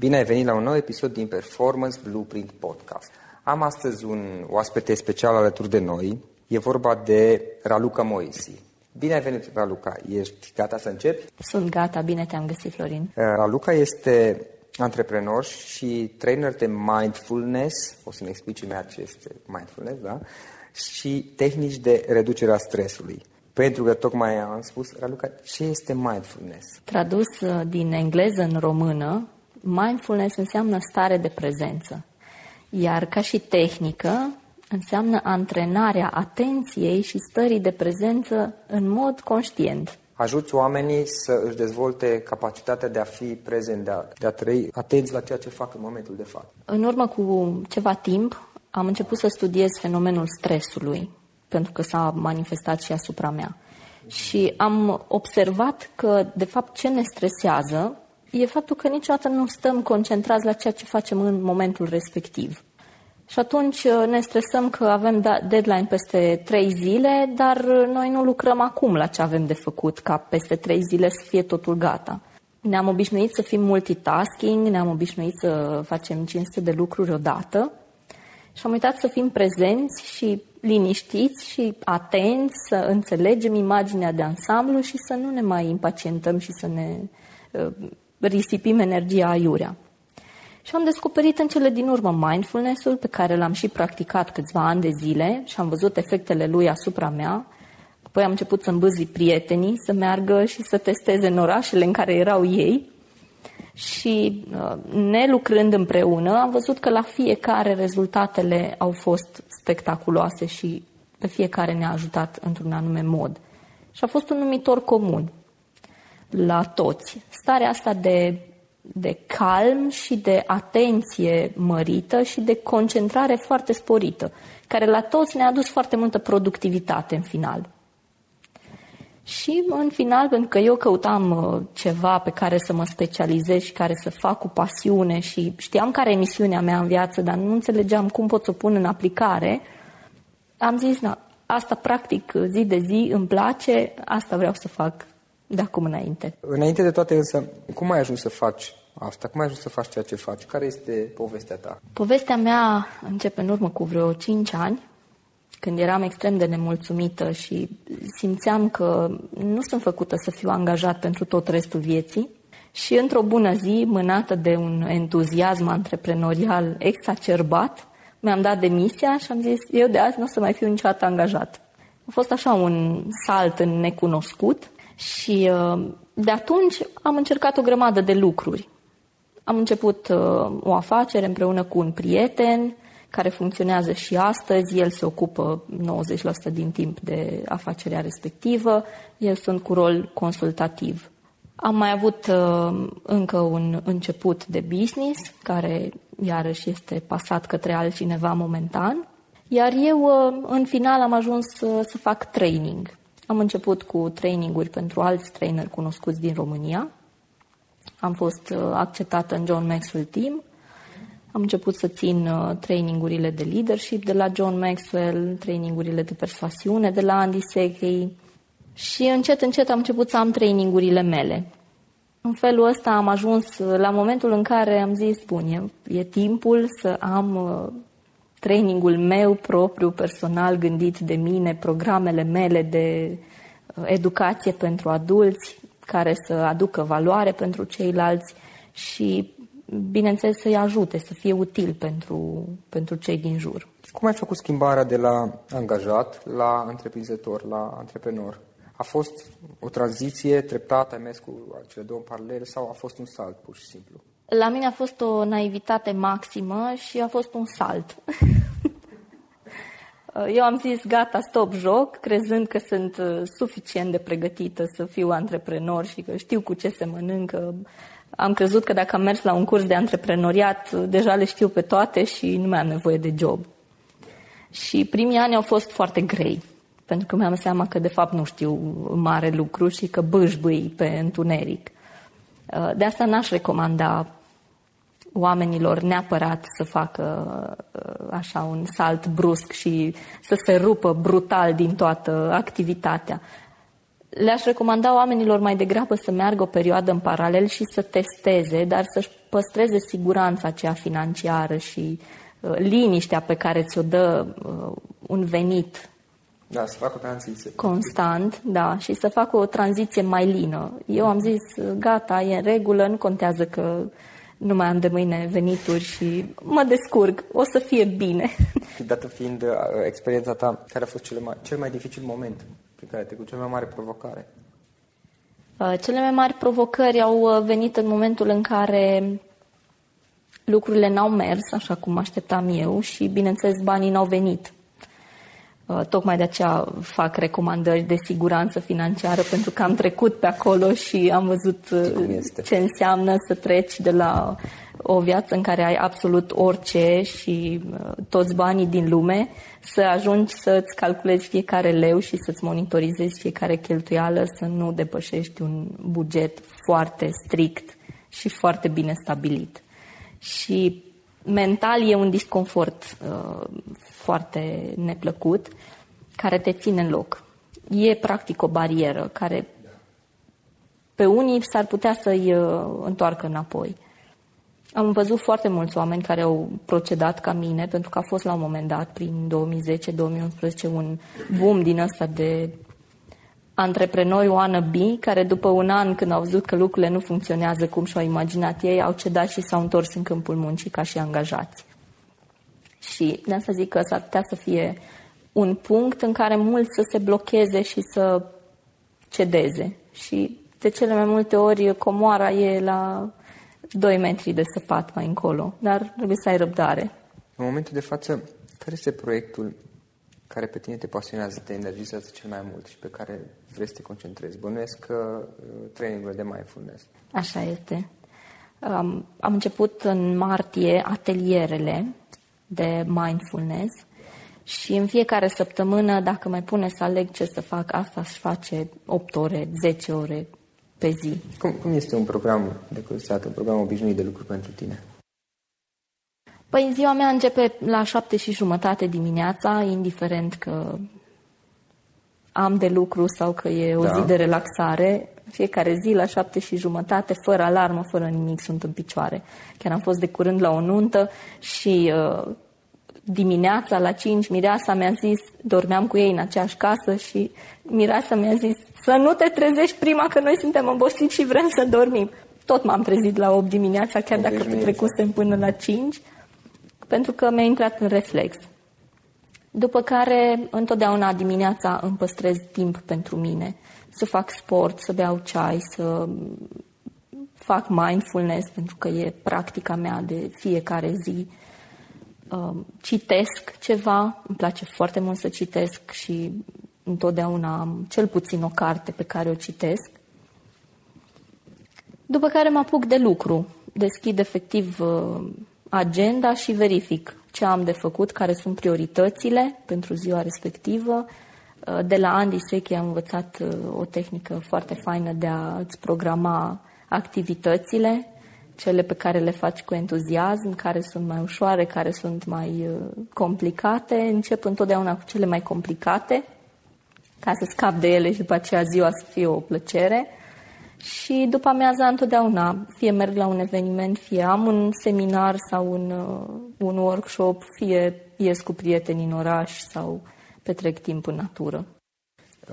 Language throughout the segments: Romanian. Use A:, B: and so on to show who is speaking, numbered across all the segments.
A: Bine ai venit la un nou episod din Performance Blueprint Podcast. Am astăzi un oaspete special alături de noi. E vorba de Raluca Moisi. Bine ai venit, Raluca. Ești gata să începi?
B: Sunt gata, bine te-am găsit, Florin. Uh,
A: Raluca este antreprenor și trainer de mindfulness, o să-mi explici mai ce este mindfulness, da? Și tehnici de reducere a stresului. Pentru că tocmai am spus, Raluca, ce este mindfulness?
B: Tradus uh, din engleză în română, Mindfulness înseamnă stare de prezență, iar ca și tehnică înseamnă antrenarea atenției și stării de prezență în mod conștient.
A: Ajuți oamenii să își dezvolte capacitatea de a fi prezent, de a, de a trăi atenți la ceea ce fac în momentul de față.
B: În urmă cu ceva timp am început să studiez fenomenul stresului, pentru că s-a manifestat și asupra mea. Și am observat că, de fapt, ce ne stresează e faptul că niciodată nu stăm concentrați la ceea ce facem în momentul respectiv. Și atunci uh, ne stresăm că avem da, deadline peste trei zile, dar uh, noi nu lucrăm acum la ce avem de făcut, ca peste trei zile să fie totul gata. Ne-am obișnuit să fim multitasking, ne-am obișnuit să facem 500 de lucruri odată și am uitat să fim prezenți și liniștiți și atenți, să înțelegem imaginea de ansamblu și să nu ne mai impacientăm și să ne uh, risipim energia aiurea. Și am descoperit în cele din urmă mindfulness-ul pe care l-am și practicat câțiva ani de zile și am văzut efectele lui asupra mea. Apoi am început să îmbâzi prietenii să meargă și să testeze în orașele în care erau ei. Și uh, ne lucrând împreună, am văzut că la fiecare rezultatele au fost spectaculoase și pe fiecare ne-a ajutat într-un anume mod. Și a fost un numitor comun la toți. Starea asta de de calm și de atenție mărită și de concentrare foarte sporită, care la toți ne-a adus foarte multă productivitate în final. Și în final, pentru că eu căutam uh, ceva pe care să mă specializez și care să fac cu pasiune și știam care e misiunea mea în viață, dar nu înțelegeam cum pot să o pun în aplicare, am zis, na, asta practic zi de zi îmi place, asta vreau să fac de acum înainte.
A: Înainte de toate însă, cum ai ajuns să faci asta? Cum ai ajuns să faci ceea ce faci? Care este povestea ta?
B: Povestea mea începe în urmă cu vreo 5 ani, când eram extrem de nemulțumită și simțeam că nu sunt făcută să fiu angajat pentru tot restul vieții. Și într-o bună zi, mânată de un entuziasm antreprenorial exacerbat, mi-am dat demisia și am zis, eu de azi nu o să mai fiu niciodată angajat. A fost așa un salt în necunoscut și uh, de atunci am încercat o grămadă de lucruri. Am început uh, o afacere împreună cu un prieten care funcționează și astăzi. El se ocupă 90% din timp de afacerea respectivă. Eu sunt cu rol consultativ. Am mai avut uh, încă un început de business, care iarăși este pasat către altcineva momentan. Iar eu, uh, în final, am ajuns uh, să fac training. Am început cu traininguri pentru alți traineri cunoscuți din România. Am fost uh, acceptată în John Maxwell Team. Am început să țin uh, trainingurile de leadership de la John Maxwell, trainingurile de persoasiune de la Andy Secchi și încet, încet am început să am trainingurile mele. În felul ăsta am ajuns uh, la momentul în care am zis, bun, e, e timpul să am trainingul meu propriu, personal, gândit de mine, programele mele de educație pentru adulți, care să aducă valoare pentru ceilalți și, bineînțeles, să-i ajute, să fie util pentru, pentru cei din jur.
A: Cum ai făcut schimbarea de la angajat la întreprinzător, la antreprenor? A fost o tranziție treptată, ai mers cu cele două paralele sau a fost un salt pur și simplu?
B: La mine a fost o naivitate maximă și a fost un salt. Eu am zis, gata, stop joc, crezând că sunt uh, suficient de pregătită să fiu antreprenor și că știu cu ce se mănâncă. Am crezut că dacă am mers la un curs de antreprenoriat, uh, deja le știu pe toate și nu mai am nevoie de job. Și primii ani au fost foarte grei, pentru că mi-am seama că de fapt nu știu mare lucru și că bâșbâi pe întuneric. Uh, de asta n-aș recomanda oamenilor neapărat să facă uh, așa un salt brusc și să se rupă brutal din toată activitatea. Le-aș recomanda oamenilor mai degrabă să meargă o perioadă în paralel și să testeze, dar să-și păstreze siguranța aceea financiară și uh, liniștea pe care ți-o dă uh, un venit
A: da, să facă o tranziție.
B: Constant, da, și să facă o tranziție mai lină. Eu am zis, gata, e în regulă, nu contează că nu mai am de mâine venituri și mă descurc, o să fie bine.
A: Și dată fiind uh, experiența ta, care a fost cel mai, cel mai dificil moment prin care te cu cea mai mare provocare?
B: Uh, cele mai mari provocări au uh, venit în momentul în care lucrurile n-au mers așa cum așteptam eu și, bineînțeles, banii n-au venit. Uh, tocmai de aceea fac recomandări de siguranță financiară, pentru că am trecut pe acolo și am văzut uh, ce înseamnă să treci de la o viață în care ai absolut orice și uh, toți banii din lume, să ajungi să-ți calculezi fiecare leu și să-ți monitorizezi fiecare cheltuială, să nu depășești un buget foarte strict și foarte bine stabilit. Și mental e un disconfort uh, foarte neplăcut care te ține în loc. E practic o barieră care pe unii s-ar putea să-i uh, întoarcă înapoi. Am văzut foarte mulți oameni care au procedat ca mine, pentru că a fost la un moment dat, prin 2010-2011, un boom din ăsta de antreprenori wannabe, care după un an, când au văzut că lucrurile nu funcționează cum și-au imaginat ei, au cedat și s-au întors în câmpul muncii ca și angajați. Și de asta zic că s-ar putea să fie un punct în care mulți să se blocheze și să cedeze. Și de cele mai multe ori comoara e la 2 metri de săpat mai încolo, dar trebuie să ai răbdare.
A: În momentul de față, care este proiectul care pe tine te pasionează, te energizează cel mai mult și pe care vrei să te concentrezi? Bănuiesc că uh, trainingurile de mindfulness.
B: Așa este. Um, am început în martie atelierele de mindfulness și în fiecare săptămână, dacă mai pune să aleg ce să fac, asta aș face 8 ore, 10 ore pe zi.
A: Cum, cum este un program de cursitate, un program obișnuit de lucru pentru tine?
B: Păi ziua mea începe la șapte și jumătate dimineața, indiferent că am de lucru sau că e o da. zi de relaxare. Fiecare zi la șapte și jumătate, fără alarmă, fără nimic, sunt în picioare. Chiar am fost de curând la o nuntă și uh, dimineața la 5 mireasa mi-a zis, dormeam cu ei în aceeași casă și mireasa mi-a zis să nu te trezești prima că noi suntem obosiți și vrem să dormim. Tot m-am trezit la 8 dimineața, chiar dacă trecusem până la 5, pentru că mi-a intrat în reflex. După care, întotdeauna dimineața îmi păstrez timp pentru mine, să fac sport, să beau ceai, să fac mindfulness, pentru că e practica mea de fiecare zi. Citesc ceva, îmi place foarte mult să citesc și întotdeauna am cel puțin o carte pe care o citesc. După care mă apuc de lucru, deschid efectiv uh, agenda și verific ce am de făcut, care sunt prioritățile pentru ziua respectivă. Uh, de la Andy Sechi am învățat uh, o tehnică foarte faină de a-ți programa activitățile, cele pe care le faci cu entuziasm, care sunt mai ușoare, care sunt mai complicate. Încep întotdeauna cu cele mai complicate ca să scap de ele și după aceea ziua să fie o plăcere. Și după amiaza întotdeauna, fie merg la un eveniment, fie am un seminar sau un, uh, un workshop, fie ies cu prieteni în oraș sau petrec timp în natură.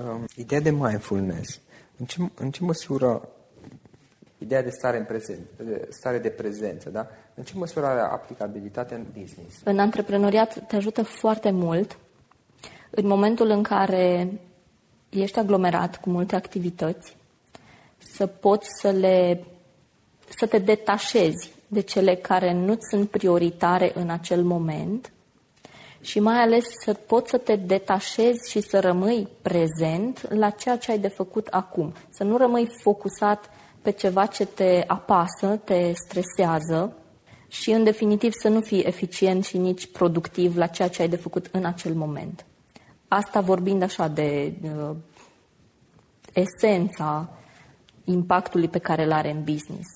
A: Um, ideea de mindfulness, în ce, în ce măsură, ideea de stare, în prezent, de stare de prezență, da? în ce măsură are aplicabilitate în business?
B: În antreprenoriat te ajută foarte mult în momentul în care ești aglomerat cu multe activități, să poți să le să te detașezi de cele care nu sunt prioritare în acel moment și mai ales să poți să te detașezi și să rămâi prezent la ceea ce ai de făcut acum. Să nu rămâi focusat pe ceva ce te apasă, te stresează și, în definitiv, să nu fii eficient și nici productiv la ceea ce ai de făcut în acel moment. Asta vorbind așa de uh, esența impactului pe care îl are în business.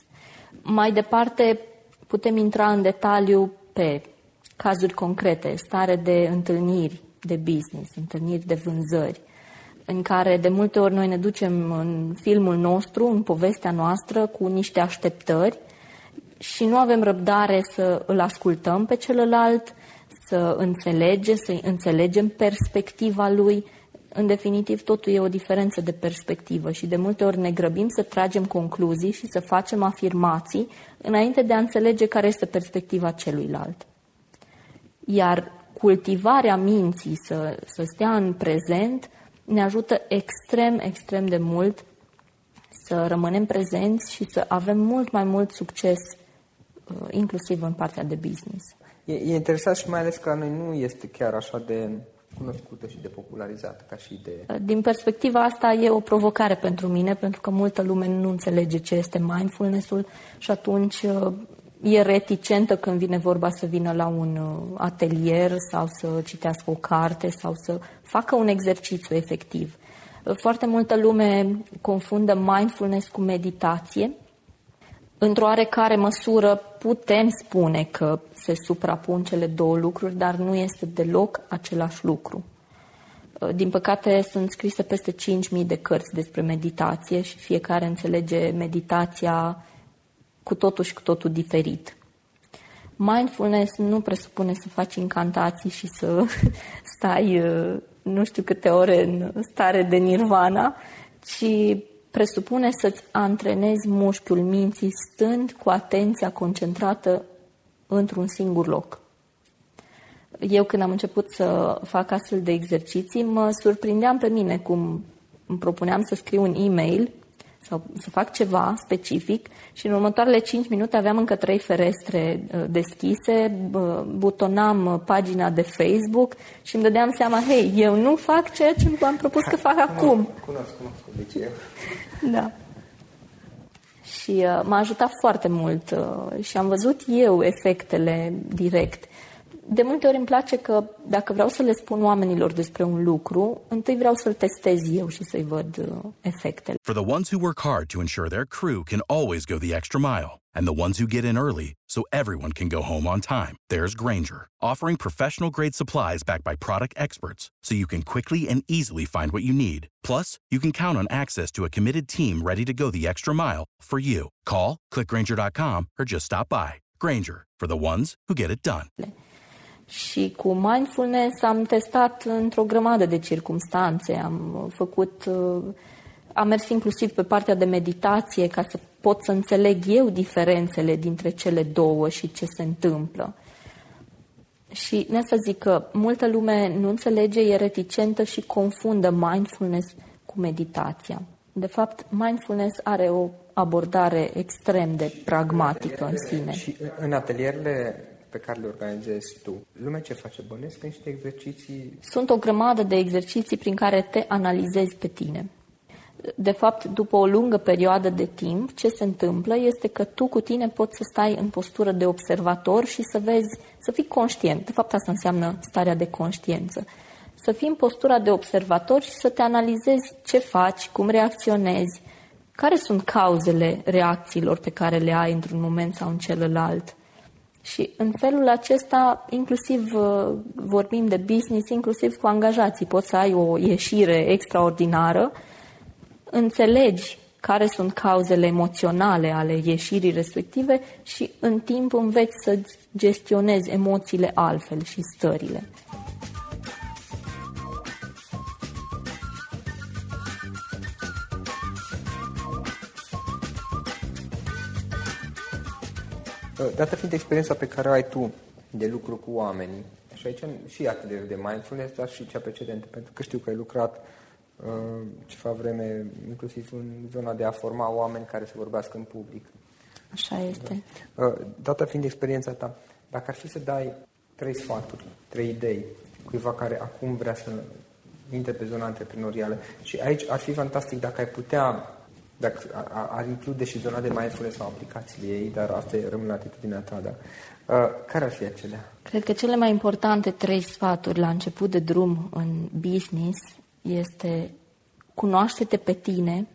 B: Mai departe, putem intra în detaliu pe cazuri concrete, stare de întâlniri de business, întâlniri de vânzări, în care de multe ori noi ne ducem în filmul nostru, în povestea noastră, cu niște așteptări și nu avem răbdare să îl ascultăm pe celălalt, să înțelege, să înțelegem perspectiva lui. În definitiv, totul e o diferență de perspectivă și de multe ori ne grăbim să tragem concluzii și să facem afirmații înainte de a înțelege care este perspectiva celuilalt. Iar cultivarea minții să, să stea în prezent ne ajută extrem, extrem de mult să rămânem prezenți și să avem mult mai mult succes, uh, inclusiv în partea de business.
A: E, e interesant și mai ales că noi nu este chiar așa de cunoscută și de popularizată ca și idee.
B: Din perspectiva asta e o provocare pentru mine, pentru că multă lume nu înțelege ce este mindfulness-ul și atunci uh, e reticentă când vine vorba să vină la un uh, atelier sau să citească o carte sau să facă un exercițiu efectiv. Uh, foarte multă lume confundă mindfulness cu meditație Într-o oarecare măsură putem spune că se suprapun cele două lucruri, dar nu este deloc același lucru. Din păcate sunt scrise peste 5.000 de cărți despre meditație și fiecare înțelege meditația cu totul și cu totul diferit. Mindfulness nu presupune să faci incantații și să stai uh, nu știu câte ore în stare de nirvana, ci presupune să-ți antrenezi mușchiul minții stând cu atenția concentrată într-un singur loc. Eu când am început să fac astfel de exerciții, mă surprindeam pe mine cum îmi propuneam să scriu un e-mail sau să fac ceva specific și în următoarele 5 minute aveam încă trei ferestre uh, deschise, butonam uh, pagina de Facebook și îmi dădeam seama, hei, eu nu fac ceea ce am propus că fac acum.
A: Cunosc, cunosc, de ce?
B: Da. Și uh, m-a ajutat foarte mult uh, și am văzut eu efectele direct de multe ori îmi place că dacă vreau să le spun oamenilor despre un lucru, întâi vreau să-l testez eu și să-i văd uh, efectele.
C: For the ones who work hard to ensure their crew can always go the extra mile, and the ones who get in early so everyone can go home on time, there's Granger, offering professional grade supplies backed by product experts so you can quickly and easily find what you need. Plus, you can count on access to a committed team ready to go the extra mile for you. Call, clickgranger.com, or just stop by. Granger, for the ones who get it done.
B: Și cu mindfulness am testat într-o grămadă de circumstanțe. Am făcut, uh, am mers inclusiv pe partea de meditație ca să pot să înțeleg eu diferențele dintre cele două și ce se întâmplă. Și ne să zic că multă lume nu înțelege, e reticentă și confundă mindfulness cu meditația. De fapt, mindfulness are o abordare extrem de pragmatică în sine.
A: Și în atelierele pe care le organizezi tu. Lumea ce face? Bănesc niște exerciții?
B: Sunt o grămadă de exerciții prin care te analizezi pe tine. De fapt, după o lungă perioadă de timp, ce se întâmplă este că tu cu tine poți să stai în postură de observator și să vezi, să fii conștient. De fapt, asta înseamnă starea de conștiență. Să fii în postura de observator și să te analizezi ce faci, cum reacționezi, care sunt cauzele reacțiilor pe care le ai într-un moment sau în celălalt. Și în felul acesta, inclusiv uh, vorbim de business, inclusiv cu angajații, poți să ai o ieșire extraordinară, înțelegi care sunt cauzele emoționale ale ieșirii respective și în timp înveți să gestionezi emoțiile altfel și stările.
A: Dată fiind experiența pe care o ai tu de lucru cu oamenii, și aici și atelier de mindfulness, dar și cea precedentă, pentru că știu că ai lucrat uh, ceva vreme, inclusiv în zona de a forma oameni care să vorbească în public.
B: Așa este.
A: Da. Uh, dată fiind experiența ta, dacă ar fi să dai trei sfaturi, trei idei cuiva care acum vrea să intre pe zona antreprenorială și aici ar fi fantastic dacă ai putea dacă ar include și zona de mindfulness sau aplicațiile ei, dar asta rămâne la atitudinea ta, da? Uh, care ar fi acelea?
B: Cred că cele mai importante trei sfaturi la început de drum în business este cunoaște-te pe tine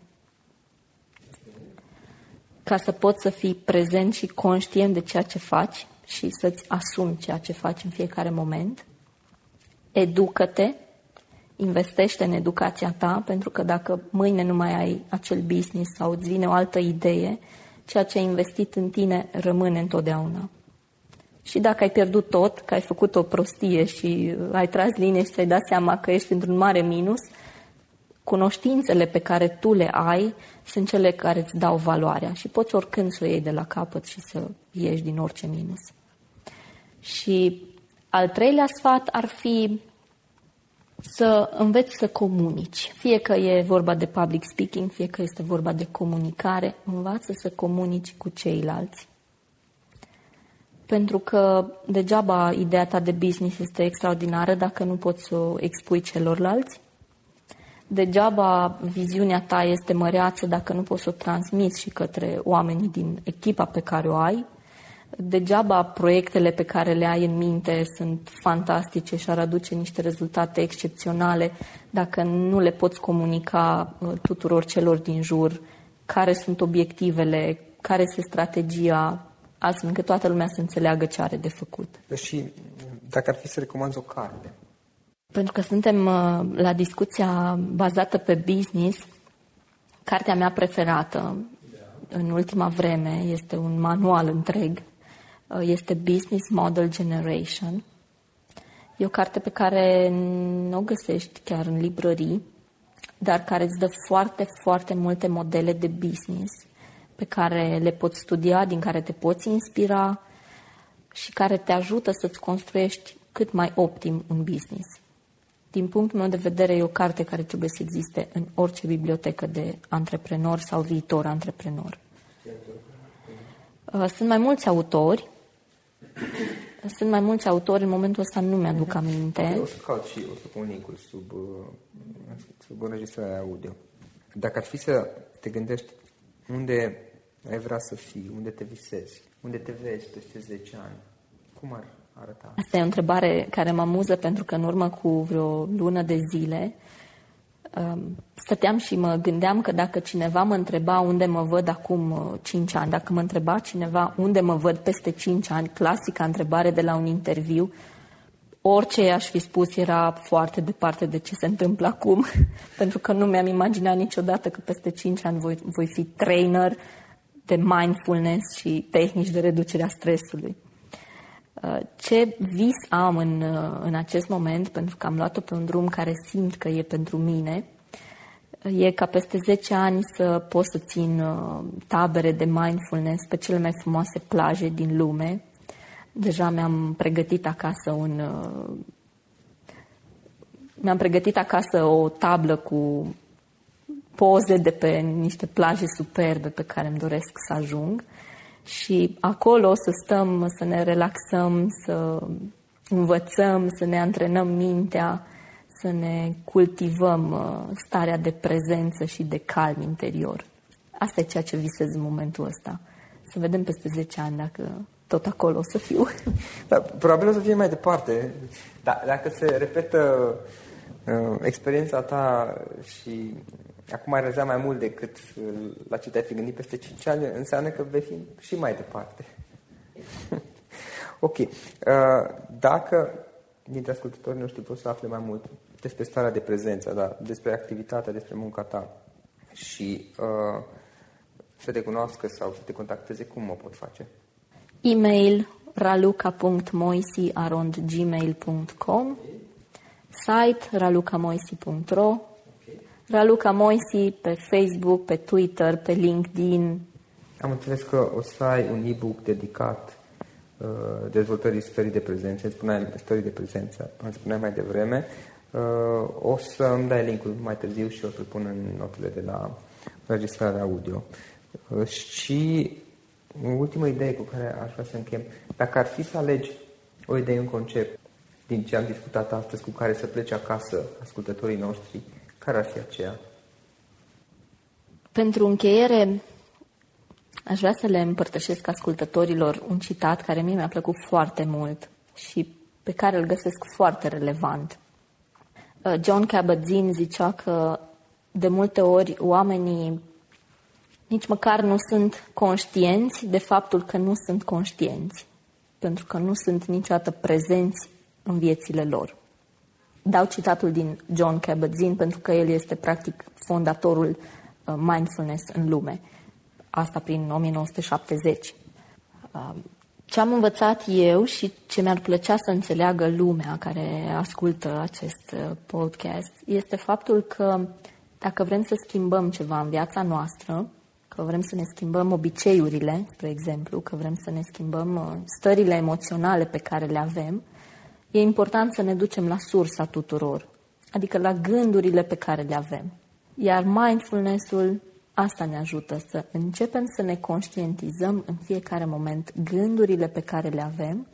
B: ca să poți să fii prezent și conștient de ceea ce faci și să-ți asumi ceea ce faci în fiecare moment. Educă-te investește în educația ta, pentru că dacă mâine nu mai ai acel business sau îți vine o altă idee, ceea ce ai investit în tine rămâne întotdeauna. Și dacă ai pierdut tot, că ai făcut o prostie și ai tras linie și ți-ai dat seama că ești într-un mare minus, cunoștințele pe care tu le ai sunt cele care îți dau valoarea și poți oricând să o iei de la capăt și să ieși din orice minus. Și al treilea sfat ar fi să înveți să comunici. Fie că e vorba de public speaking, fie că este vorba de comunicare, învață să comunici cu ceilalți. Pentru că degeaba ideea ta de business este extraordinară dacă nu poți să o expui celorlalți. Degeaba viziunea ta este măreață dacă nu poți să o transmiți și către oamenii din echipa pe care o ai Degeaba proiectele pe care le ai în minte sunt fantastice și ar aduce niște rezultate excepționale dacă nu le poți comunica uh, tuturor celor din jur care sunt obiectivele, care este strategia, astfel încât toată lumea să înțeleagă ce are de făcut.
A: Și dacă ar fi să recomanzi o carte
B: Pentru că suntem uh, la discuția bazată pe business, cartea mea preferată în ultima vreme este un manual întreg. Uh, este Business Model Generation. E o carte pe care nu o găsești chiar în librării, dar care îți dă foarte, foarte multe modele de business pe care le poți studia, din care te poți inspira și care te ajută să-ți construiești cât mai optim un business. Din punctul meu de vedere, e o carte care trebuie să existe în orice bibliotecă de antreprenor sau viitor antreprenor. Uh, sunt mai mulți autori. Sunt mai mulți autori, în momentul ăsta nu mi-aduc aminte.
D: O să caut și o să pun linkul sub, uh, sub înregistrarea audio. Dacă ar fi să te gândești unde ai vrea să fii, unde te visezi, unde te vezi peste 10 ani, cum ar arăta?
B: Asta e o întrebare care mă amuză pentru că în urmă cu vreo lună de zile um, stăteam și mă gândeam că dacă cineva mă întreba unde mă văd acum 5 uh, ani, dacă mă întreba cineva unde mă văd peste 5 ani, clasica întrebare de la un interviu, orice aș fi spus era foarte departe de ce se întâmplă acum, pentru că nu mi-am imaginat niciodată că peste 5 ani voi, voi fi trainer de mindfulness și tehnici de reducere a stresului. Uh, ce vis am în, uh, în acest moment, pentru că am luat-o pe un drum care simt că e pentru mine, uh, e ca peste 10 ani să pot să țin tabere de mindfulness pe cele mai frumoase plaje din lume. Deja mi-am pregătit acasă un mi-am pregătit acasă o tablă cu poze de pe niște plaje superbe pe care îmi doresc să ajung și acolo să stăm, să ne relaxăm, să învățăm, să ne antrenăm mintea, să ne cultivăm uh, starea de prezență și de calm interior. Asta e ceea ce visez în momentul ăsta. Să vedem peste 10 ani dacă tot acolo o să fiu.
D: Da, probabil o să fie mai departe. Da, dacă se repetă uh, experiența ta și acum ai realizat mai mult decât uh, la ce te-ai fi gândit peste 5 ani, înseamnă că vei fi și mai departe. ok. Uh, dacă dintre ascultătorii noștri poți să afle mai mult despre starea de prezență, da, despre activitatea, despre munca ta și uh, să te cunoască sau să te contacteze, cum o pot face?
B: E-mail raluca.moisi.gmail.com Site ralucamoisi.ro Raluca Moisi pe Facebook, pe Twitter, pe LinkedIn.
D: Am înțeles că o să ai un e-book dedicat uh, dezvoltării stării de prezență, îți spuneai stării de prezență, îmi spuneai mai devreme. Uh, o să îmi dai linkul mai târziu și o să-l pun în notele de la înregistrarea audio. Uh, și o ultimă idee cu care aș vrea să închem. Dacă ar fi să alegi o idee, un concept din ce am discutat astăzi cu care să plece acasă ascultătorii noștri, care ar fi aceea?
B: Pentru încheiere, aș vrea să le împărtășesc ascultătorilor un citat care mie mi-a plăcut foarte mult și pe care îl găsesc foarte relevant. Uh, John Kabat-Zinn zicea că de multe ori oamenii nici măcar nu sunt conștienți de faptul că nu sunt conștienți, pentru că nu sunt niciodată prezenți în viețile lor. Dau citatul din John Kabat-Zinn pentru că el este practic fondatorul uh, mindfulness în lume. Asta prin 1970. Uh, ce am învățat eu și ce mi-ar plăcea să înțeleagă lumea care ascultă acest uh, podcast este faptul că dacă vrem să schimbăm ceva în viața noastră, că vrem să ne schimbăm obiceiurile, spre exemplu, că vrem să ne schimbăm stările emoționale pe care le avem, e important să ne ducem la sursa tuturor, adică la gândurile pe care le avem. Iar mindfulness-ul asta ne ajută să începem să ne conștientizăm în fiecare moment gândurile pe care le avem,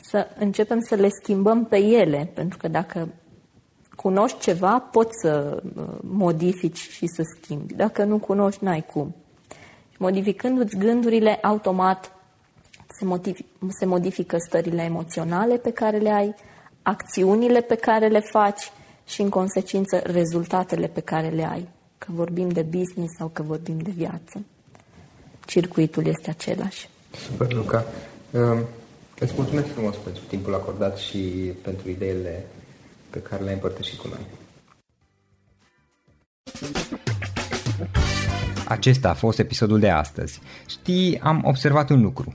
B: să începem să le schimbăm pe ele, pentru că dacă cunoști ceva, poți să uh, modifici și să schimbi. Dacă nu cunoști, n-ai cum. Modificându-ți gândurile, automat se, motiv, se modifică stările emoționale pe care le ai, acțiunile pe care le faci și, în consecință, rezultatele pe care le ai, că vorbim de business sau că vorbim de viață. Circuitul este același.
D: Super, Luca. Um, îți mulțumesc frumos pentru timpul acordat și pentru ideile pe care le-ai împărtășit cu noi. Acesta a fost episodul de astăzi. Știi, am observat un lucru.